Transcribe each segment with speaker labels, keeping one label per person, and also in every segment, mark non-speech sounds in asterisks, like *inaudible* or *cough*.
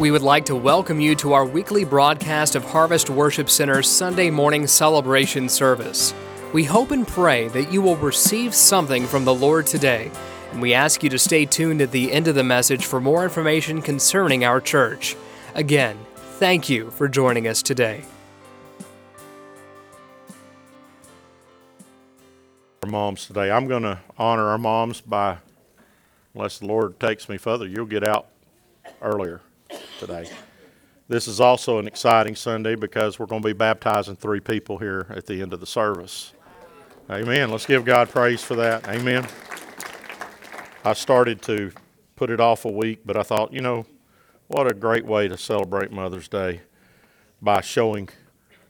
Speaker 1: We would like to welcome you to our weekly broadcast of Harvest Worship Center's Sunday morning celebration service. We hope and pray that you will receive something from the Lord today, and we ask you to stay tuned at the end of the message for more information concerning our church. Again, thank you for joining us today.
Speaker 2: Our moms today. I'm going to honor our moms by, unless the Lord takes me further, you'll get out earlier today. This is also an exciting Sunday because we're going to be baptizing three people here at the end of the service. Amen. Let's give God praise for that. Amen. I started to put it off a week, but I thought, you know, what a great way to celebrate Mother's Day by showing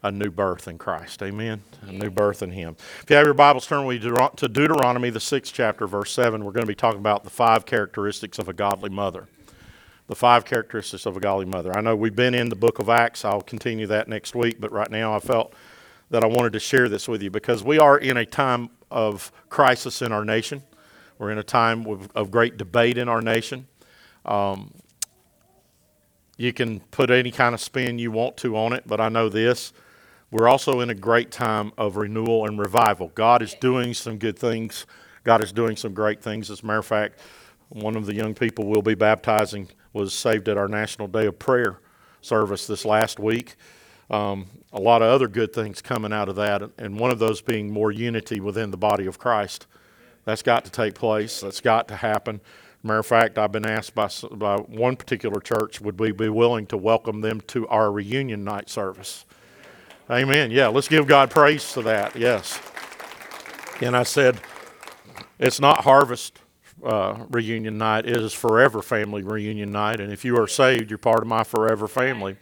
Speaker 2: a new birth in Christ. Amen. A new birth in Him. If you have your Bibles, turn to Deuteronomy, the sixth chapter, verse 7. We're going to be talking about the five characteristics of a godly mother the five characteristics of a godly mother. I know we've been in the book of Acts. I'll continue that next week, but right now I felt that I wanted to share this with you because we are in a time of crisis in our nation. We're in a time of, great debate in our nation. Um, you can put any kind of spin you want to on it, but I know this. We're also in a great time of renewal and revival. God is doing some good things. God is doing some great things. As a matter of fact, one of the young people we'll be baptizing was saved at our National Day of Prayer service this last week. Um, a lot of other good things coming out of that, and one of those being more unity within the body of Christ. That's got to take place. That's got to happen. Matter of fact, I've been asked by, by one particular church, would we be willing to welcome them to our reunion night service? Amen. Yeah, let's give God praise for that. Yes. And I said, it's not harvest uh, reunion night is forever family reunion night. And if you are saved, you're part of my forever family.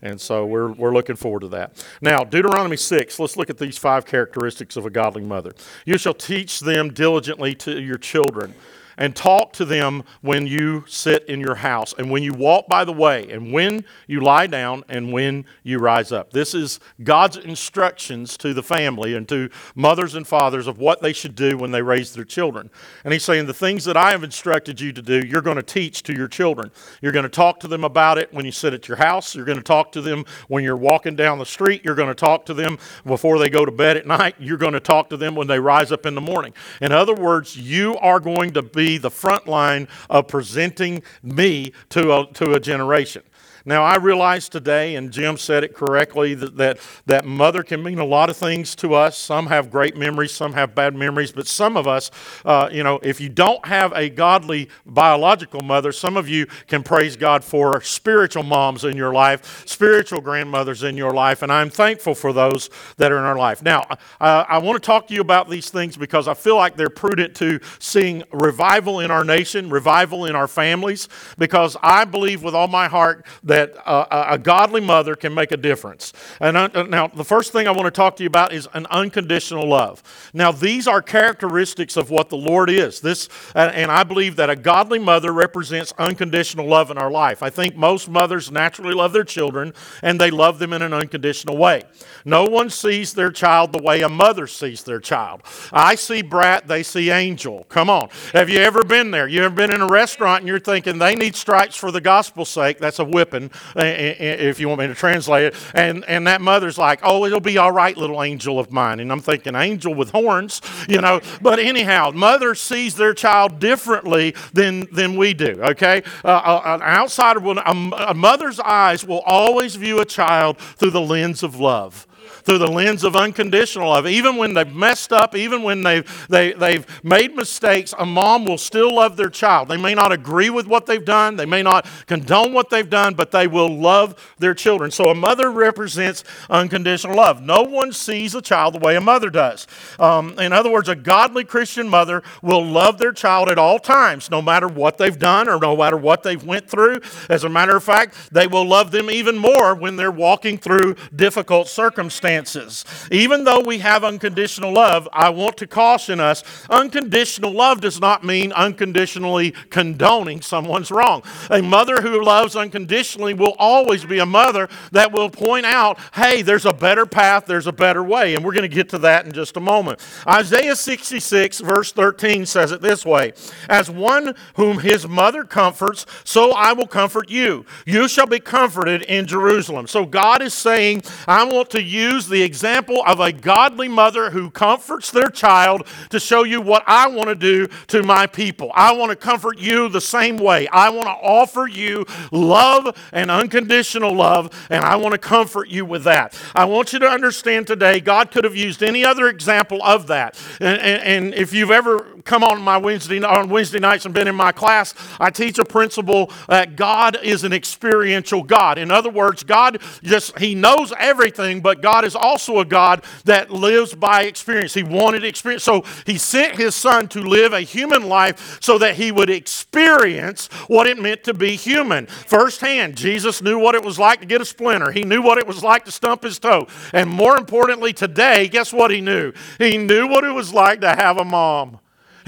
Speaker 2: And so we're, we're looking forward to that. Now, Deuteronomy 6, let's look at these five characteristics of a godly mother. You shall teach them diligently to your children and talk to them when you sit in your house and when you walk by the way and when you lie down and when you rise up. This is God's instructions to the family and to mothers and fathers of what they should do when they raise their children. And he's saying the things that I have instructed you to do, you're going to teach to your children. You're going to talk to them about it when you sit at your house. You're going to talk to them when you're walking down the street. You're going to talk to them before they go to bed at night. You're going to talk to them when they rise up in the morning. In other words, you are going to be the front line of presenting me to a, to a generation. Now, I realize today, and Jim said it correctly, that, that, that mother can mean a lot of things to us. Some have great memories, some have bad memories, but some of us, uh, you know, if you don't have a godly biological mother, some of you can praise God for spiritual moms in your life, spiritual grandmothers in your life, and I'm thankful for those that are in our life. Now, uh, I want to talk to you about these things because I feel like they're prudent to seeing revival in our nation, revival in our families, because I believe with all my heart that that a, a godly mother can make a difference. And uh, now, the first thing I want to talk to you about is an unconditional love. Now, these are characteristics of what the Lord is. This, and I believe that a godly mother represents unconditional love in our life. I think most mothers naturally love their children, and they love them in an unconditional way. No one sees their child the way a mother sees their child. I see brat, they see angel. Come on. Have you ever been there? You ever been in a restaurant and you're thinking they need stripes for the gospel's sake? That's a whipping if you want me to translate it. And, and that mother's like, oh, it'll be all right, little angel of mine. And I'm thinking, angel with horns, *laughs* you know. But anyhow, mother sees their child differently than, than we do, okay? Uh, an outsider will, a mother's eyes will always view a child through the lens of love through the lens of unconditional love. Even when they've messed up, even when they've, they, they've made mistakes, a mom will still love their child. They may not agree with what they've done, they may not condone what they've done, but they will love their children. So a mother represents unconditional love. No one sees a child the way a mother does. Um, in other words, a godly Christian mother will love their child at all times, no matter what they've done or no matter what they've went through. As a matter of fact, they will love them even more when they're walking through difficult circumstances circumstances. Even though we have unconditional love, I want to caution us unconditional love does not mean unconditionally condoning someone's wrong. A mother who loves unconditionally will always be a mother that will point out, hey, there's a better path, there's a better way. And we're going to get to that in just a moment. Isaiah 66, verse 13 says it this way As one whom his mother comforts, so I will comfort you. You shall be comforted in Jerusalem. So God is saying, I want to use the example of a godly mother who comforts their child to show you what I want to do to my people. I want to comfort you the same way. I want to offer you love and unconditional love, and I want to comfort you with that. I want you to understand today, God could have used any other example of that. And, and, and if you've ever come on my Wednesday on Wednesday nights and been in my class, I teach a principle that God is an experiential God. In other words, God just He knows everything, but God is also a God that lives by experience. He wanted experience, so He sent His Son to live a human life so that He would experience what it meant to be human firsthand. Jesus knew what it was like to get a splinter. He knew what it was like to stump his toe, and more importantly, today, guess what He knew? He knew what it was like to have a mom.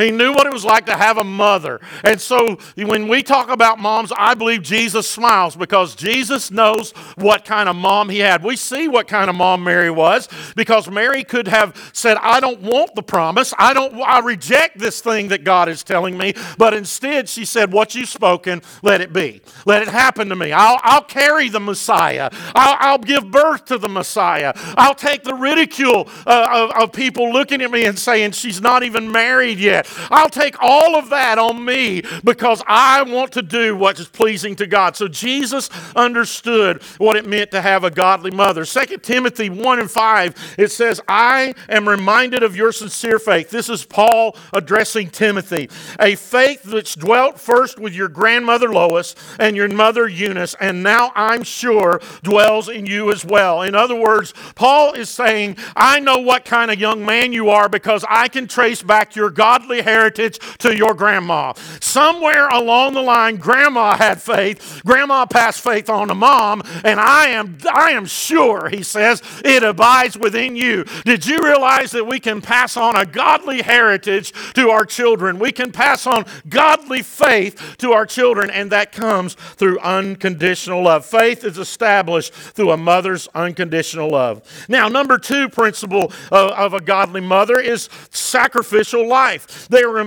Speaker 2: He knew what it was like to have a mother. And so when we talk about moms, I believe Jesus smiles because Jesus knows what kind of mom he had. We see what kind of mom Mary was because Mary could have said, I don't want the promise. I don't I reject this thing that God is telling me. But instead she said, What you've spoken, let it be. Let it happen to me. I'll, I'll carry the Messiah. I'll, I'll, give birth to the Messiah. I'll take the ridicule uh, of, of people looking at me and saying, She's not even married yet. I'll take all of that on me because I want to do what is pleasing to God. So Jesus understood what it meant to have a godly mother. 2 Timothy 1 and 5, it says, I am reminded of your sincere faith. This is Paul addressing Timothy. A faith which dwelt first with your grandmother Lois and your mother Eunice, and now I'm sure dwells in you as well. In other words, Paul is saying, I know what kind of young man you are because I can trace back your godly heritage to your grandma. Somewhere along the line, grandma had faith. Grandma passed faith on to mom, and I am, I am sure, he says, it abides within you. Did you realize that we can pass on a godly heritage to our children? We can pass on godly faith to our children, and that comes through unconditional love. Faith is established through a mother's unconditional love. Now, number two principle of, of a godly mother is sacrificial life. They were,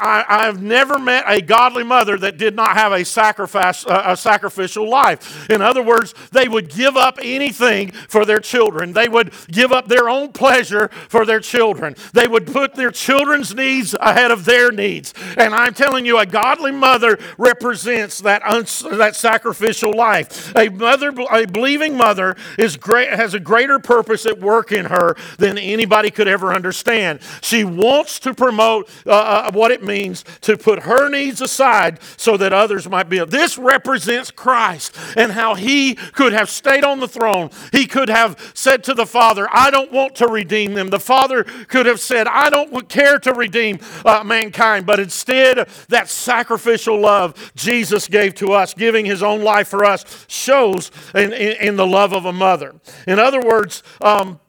Speaker 2: I, I've never met a godly mother that did not have a, sacrifice, a sacrificial life. In other words, they would give up anything for their children. They would give up their own pleasure for their children. They would put their children's needs ahead of their needs. And I'm telling you, a godly mother represents that, that sacrificial life. A mother, a believing mother, is great, has a greater purpose at work in her than anybody could ever understand. She wants to promote uh, uh, what it means to put her needs aside so that others might be. This represents Christ and how he could have stayed on the throne. He could have said to the Father, I don't want to redeem them. The Father could have said, I don't care to redeem uh, mankind. But instead, that sacrificial love Jesus gave to us, giving his own life for us, shows in, in, in the love of a mother. In other words, um,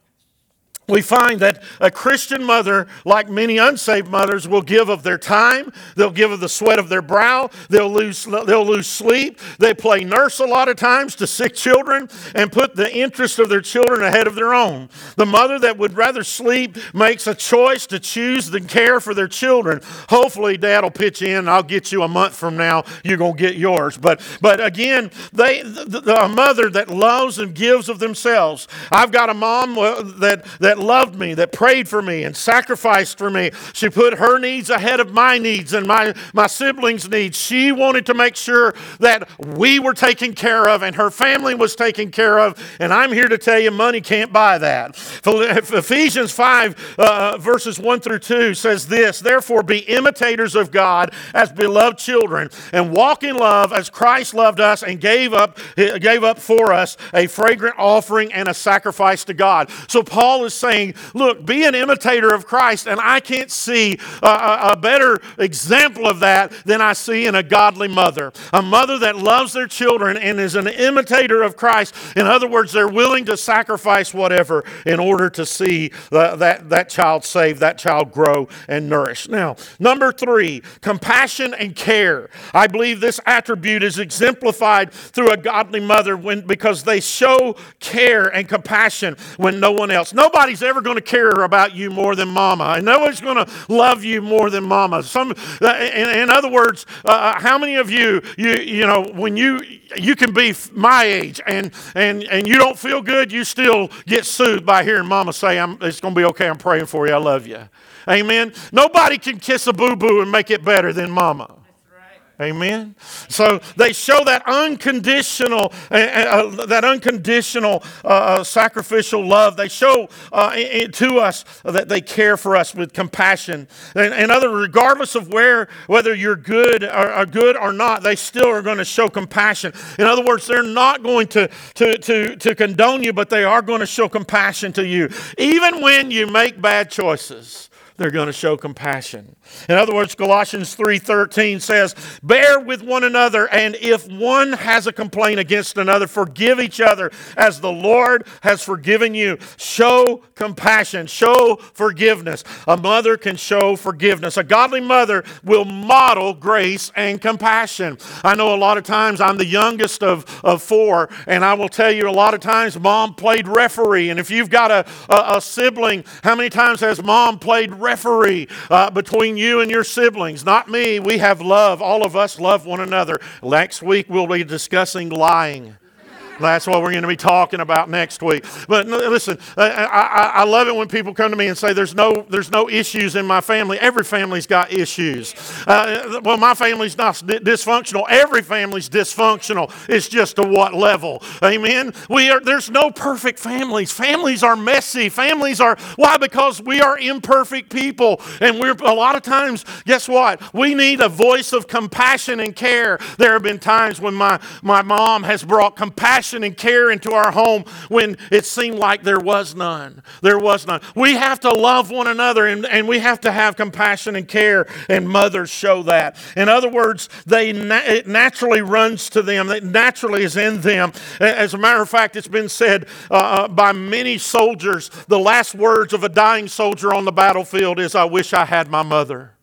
Speaker 2: we find that a Christian mother, like many unsaved mothers, will give of their time. They'll give of the sweat of their brow. They'll lose, they'll lose sleep. They play nurse a lot of times to sick children and put the interest of their children ahead of their own. The mother that would rather sleep makes a choice to choose than care for their children. Hopefully, dad will pitch in. I'll get you a month from now. You're going to get yours. But, but again, they, the, the, a mother that loves and gives of themselves. I've got a mom uh, that, that that loved me, that prayed for me, and sacrificed for me. She put her needs ahead of my needs and my, my siblings' needs. She wanted to make sure that we were taken care of and her family was taken care of. And I'm here to tell you, money can't buy that. Ephesians 5, uh, verses 1 through 2 says this Therefore, be imitators of God as beloved children, and walk in love as Christ loved us and gave up, gave up for us a fragrant offering and a sacrifice to God. So, Paul is saying, Look, be an imitator of Christ. And I can't see a, a better example of that than I see in a godly mother. A mother that loves their children and is an imitator of Christ. In other words, they're willing to sacrifice whatever in order to see that, that, that child saved, that child grow and nourish. Now, number three, compassion and care. I believe this attribute is exemplified through a godly mother when, because they show care and compassion when no one else. Nobody's ever going to care about you more than mama, and nobody's going to love you more than mama. Some, uh, in, in other words, uh, uh, how many of you, you, you know, when you you can be my age and and and you don't feel good, you still get soothed by hearing mama say, "I'm it's going to be okay. I'm praying for you. I love you." Amen. Nobody can kiss a boo boo and make it better than mama. Amen. So they show that unconditional, uh, uh, that unconditional uh, uh sacrificial love. They show uh, to us that they care for us with compassion. And, and other, regardless of where, whether you're good or, or good or not, they still are going to show compassion. In other words, they're not going to, to, to, to condone you, but they are going to show compassion to you, even when you make bad choices they're going to show compassion. In other words, Colossians 3:13 says, "Bear with one another, and if one has a complaint against another, forgive each other as the Lord has forgiven you." Show compassion, show forgiveness. A mother can show forgiveness. A godly mother will model grace and compassion. I know a lot of times I'm the youngest of, of four, and I will tell you a lot of times mom played referee. And if you've got a, a, a sibling, how many times has mom played referee uh, between you and your siblings, not me. We have love. All of us love one another. Next week, we'll be discussing lying. That's what we're going to be talking about next week. But listen, I, I, I, love it when people come to me and say, "There's no, there's no issues in my family." Every family's got issues. Uh, well, my family's not dysfunctional. Every family's dysfunctional. It's just to what level? Amen. We are. There's no perfect families. Families are messy. Families are why? Because we are imperfect people, and we're a lot of times. Guess what? We need a voice of compassion and care. There have been times when my my mom has brought compassion compassion and care into our home when it seemed like there was none. There was none. We have to love one another and, and we have to have compassion and care, and mothers show that. In other words, they it naturally runs to them, it naturally is in them. As a matter of fact, it's been said uh, uh, by many soldiers the last words of a dying soldier on the battlefield is, I wish I had my mother.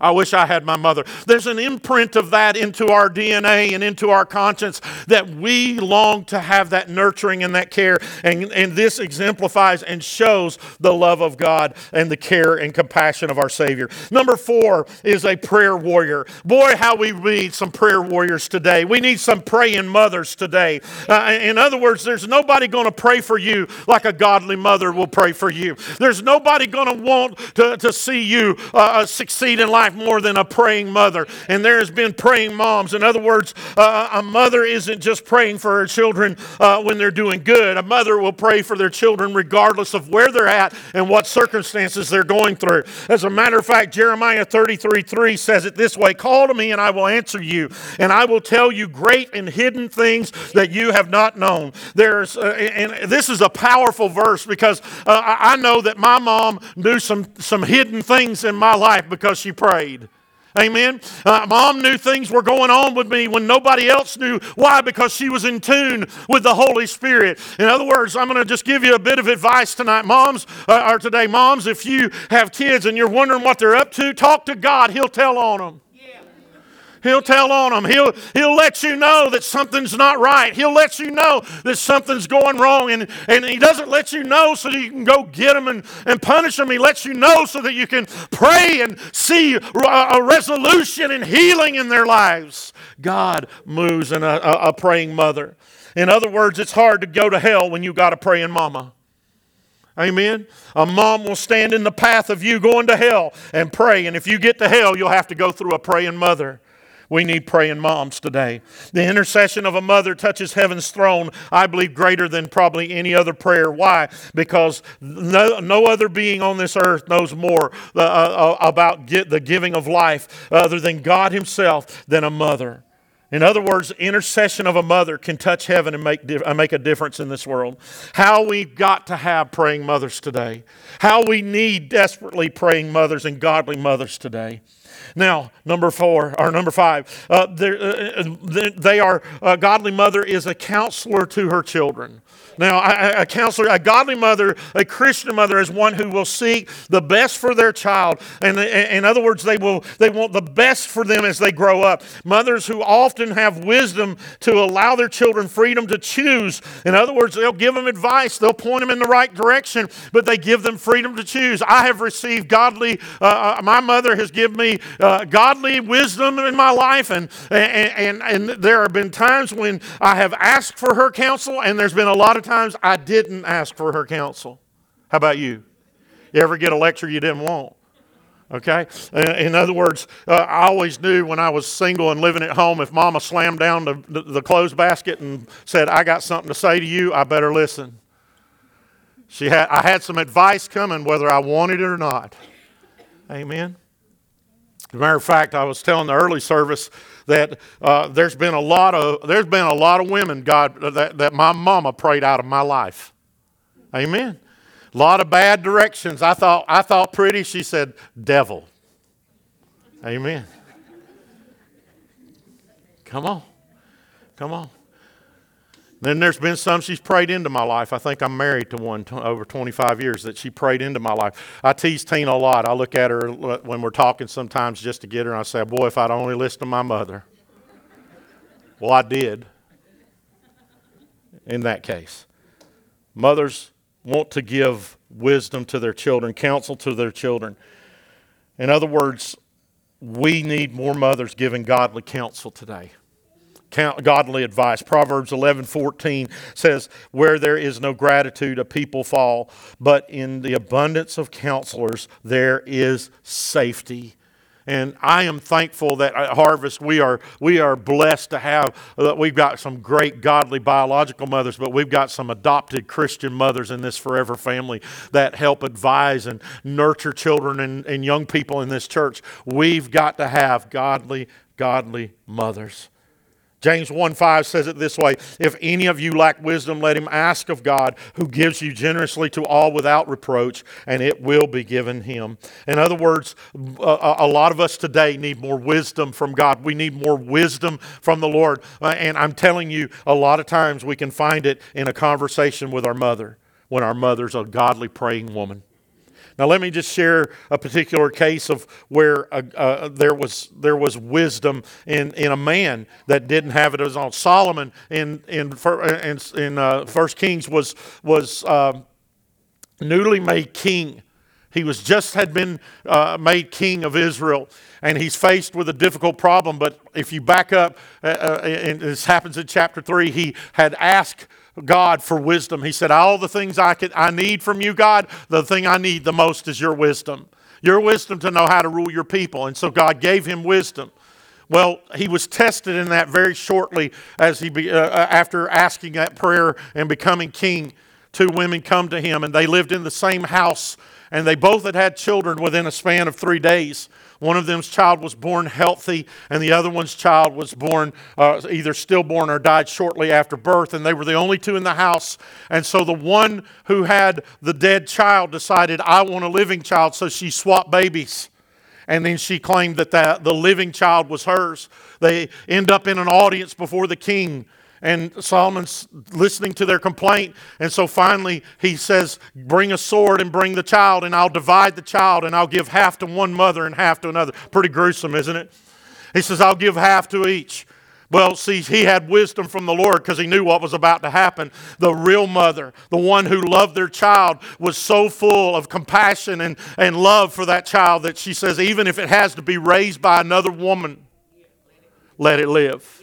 Speaker 2: I wish I had my mother. There's an imprint of that into our DNA and into our conscience that we long to have that nurturing and that care. And, and this exemplifies and shows the love of God and the care and compassion of our Savior. Number four is a prayer warrior. Boy, how we need some prayer warriors today. We need some praying mothers today. Uh, in other words, there's nobody going to pray for you like a godly mother will pray for you. There's nobody going to want to, see you uh, uh succeed in life life more than a praying mother. And there has been praying moms. In other words, uh, a mother isn't just praying for her children uh, when they're doing good. A mother will pray for their children regardless of where they're at and what circumstances they're going through. As a matter of fact, Jeremiah 33 3 says it this way Call to me and I will answer you, and I will tell you great and hidden things that you have not known. There's, uh, and this is a powerful verse because uh, I know that my mom knew some, some hidden things in my life because she prayed prayed. Amen. Uh, Mom knew things were going on with me when nobody else knew. Why? Because she was in tune with the Holy Spirit. In other words, I'm going to just give you a bit of advice tonight, moms, uh, or today, moms. If you have kids and you're wondering what they're up to, talk to God. He'll tell on them. He'll tell on them. He'll, he'll let you know that something's not right. He'll let you know that something's going wrong. And, and He doesn't let you know so that you can go get them and, and punish them. He lets you know so that you can pray and see a, resolution and healing in their lives. God moves in a, a, a praying mother. In other words, it's hard to go to hell when you got a praying mama. Amen. A mom will stand in the path of you going to hell and pray. And if you get to hell, you'll have to go through a praying mother. We need praying moms today. The intercession of a mother touches heaven's throne, I believe, greater than probably any other prayer. Why? Because no, no other being on this earth knows more uh, uh, about get the giving of life other than God Himself than a mother. In other words, the intercession of a mother can touch heaven and make, uh, make a difference in this world. How we've got to have praying mothers today. How we need desperately praying mothers and godly mothers today. Now, number four, or number five, uh, uh, uh they are, a godly mother is a counselor to her children. Now, a, counselor, a godly mother, a Christian mother is one who will seek the best for their child. And in other words, they will they want the best for them as they grow up. Mothers who often have wisdom to allow their children freedom to choose. In other words, they'll give them advice, they'll point them in the right direction, but they give them freedom to choose. I have received godly. Uh, uh my mother has given me uh, godly wisdom in my life, and, and and and there have been times when I have asked for her counsel, and there's been a lot of times I didn't ask for her counsel. How about you? You ever get a lecture you didn't want? Okay? In other words, uh, I always knew when I was single and living at home, if mama slammed down the, the, the clothes basket and said, I got something to say to you, I better listen. She had, I had some advice coming whether I wanted it or not. Amen. As a matter of fact, I was telling the early service that uh, there's been a lot of there's been a lot of women God that, that my mama prayed out of my life. Amen. A lot of bad directions. I thought I thought pretty. She said devil. Amen. Come on. Come on. Then there's been some she's prayed into my life. I think I'm married to one t- over 25 years that she prayed into my life. I tease Tina a lot. I look at her when we're talking sometimes just to get her, and I say, Boy, if I'd only listened to my mother. Well, I did in that case. Mothers want to give wisdom to their children, counsel to their children. In other words, we need more mothers giving godly counsel today godly advice. Proverbs 11:14 says, "Where there is no gratitude, a people fall, but in the abundance of counselors there is safety." And I am thankful that at Harvest we are we are blessed to have uh, we've got some great godly biological mothers, but we've got some adopted Christian mothers in this forever family that help advise and nurture children and, and young people in this church. We've got to have godly, godly mothers. James 1 5 says it this way If any of you lack wisdom, let him ask of God, who gives you generously to all without reproach, and it will be given him. In other words, a, lot of us today need more wisdom from God. We need more wisdom from the Lord. Uh, and I'm telling you, a lot of times we can find it in a conversation with our mother when our mother's a godly praying woman. Now, let me just share a particular case of where uh, uh, there, was, there was wisdom in, in a man that didn't have it. It was on Solomon in, in, in, in uh, First Kings was, was um, newly made king. He was just had been uh, made king of Israel, and he's faced with a difficult problem. But if you back up, uh, uh, and this happens in chapter three, he had asked God for wisdom. He said, All the things I, could, I need from you, God, the thing I need the most is your wisdom. Your wisdom to know how to rule your people. And so God gave him wisdom. Well, he was tested in that very shortly as he be, uh, uh after asking that prayer and becoming king. Two women come to him, and they lived in the same house, and they both had had children within a span of three days. One of them's child was born healthy, and the other one's child was born uh, either stillborn or died shortly after birth, and they were the only two in the house. And so the one who had the dead child decided, I want a living child, so she swapped babies. And then she claimed that the, the living child was hers. They end up in an audience before the king and Solomon's listening to their complaint. And so finally he says, Bring a sword and bring the child, and I'll divide the child, and I'll give half to one mother and half to another. Pretty gruesome, isn't it? He says, I'll give half to each. Well, see, he had wisdom from the Lord because he knew what was about to happen. The real mother, the one who loved their child, was so full of compassion and, and love for that child that she says, even if it has to be raised by another woman, let it live.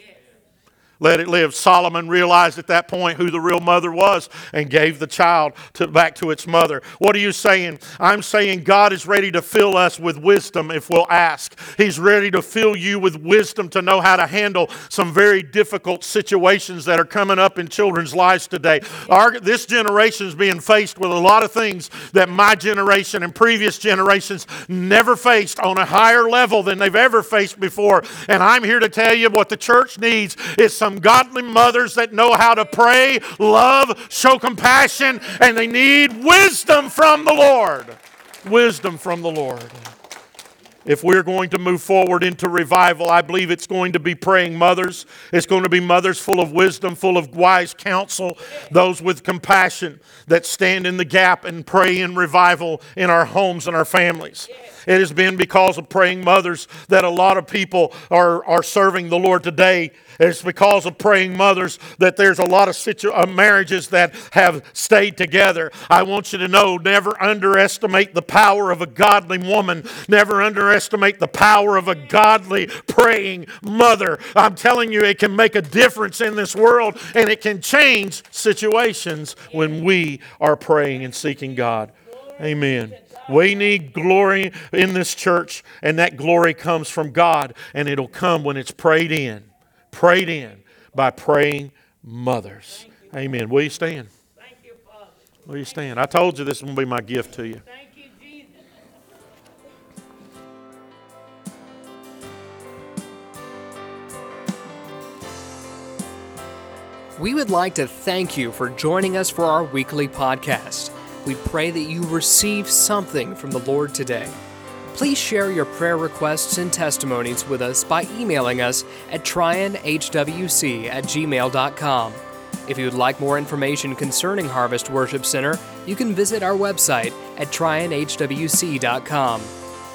Speaker 2: Let it live. Solomon realized at that point who the real mother was and gave the child to, back to its mother. What are you saying? I'm saying God is ready to fill us with wisdom if we'll ask. He's ready to fill you with wisdom to know how to handle some very difficult situations that are coming up in children's lives today. Our, this generation is being faced with a lot of things that my generation and previous generations never faced on a higher level than they've ever faced before. And I'm here to tell you what the church needs is some godly mothers that know how to pray, love, show compassion, and they need wisdom from the Lord. Wisdom from the Lord. If we're going to move forward into revival, I believe it's going to be praying mothers. It's going to be mothers full of wisdom, full of wise counsel, those with compassion that stand in the gap and pray in revival in our homes and our families. It has been because of praying mothers that a lot of people are, are serving the Lord today. It's because of praying mothers that there's a lot of situ- uh, marriages that have stayed together. I want you to know never underestimate the power of a godly woman, never underestimate the power of a godly praying mother. I'm telling you, it can make a difference in this world and it can change situations when we are praying and seeking God. Amen. We need glory in this church, and that glory comes from God, and it'll come when it's prayed in. Prayed in by praying mothers. Amen. Will you stand?
Speaker 3: Thank you, Father.
Speaker 2: Will you stand? I told you this will be my gift to you.
Speaker 3: Thank you, Jesus.
Speaker 1: We would like to thank you for joining us for our weekly podcast. We pray that you receive something from the Lord today. Please share your prayer requests and testimonies with us by emailing us at trionhwc at gmail.com. If you would like more information concerning Harvest Worship Center, you can visit our website at trionhwc.com.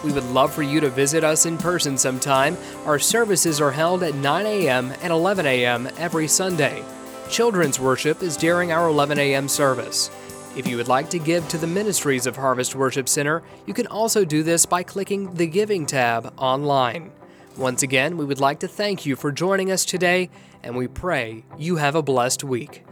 Speaker 1: We would love for you to visit us in person sometime. Our services are held at 9 a.m. and 11 a.m. every Sunday. Children's worship is during our 11 a.m. service. If you would like to give to the ministries of Harvest Worship Center, you can also do this by clicking the Giving tab online. Once again, we would like to thank you for joining us today, and we pray you have a blessed week.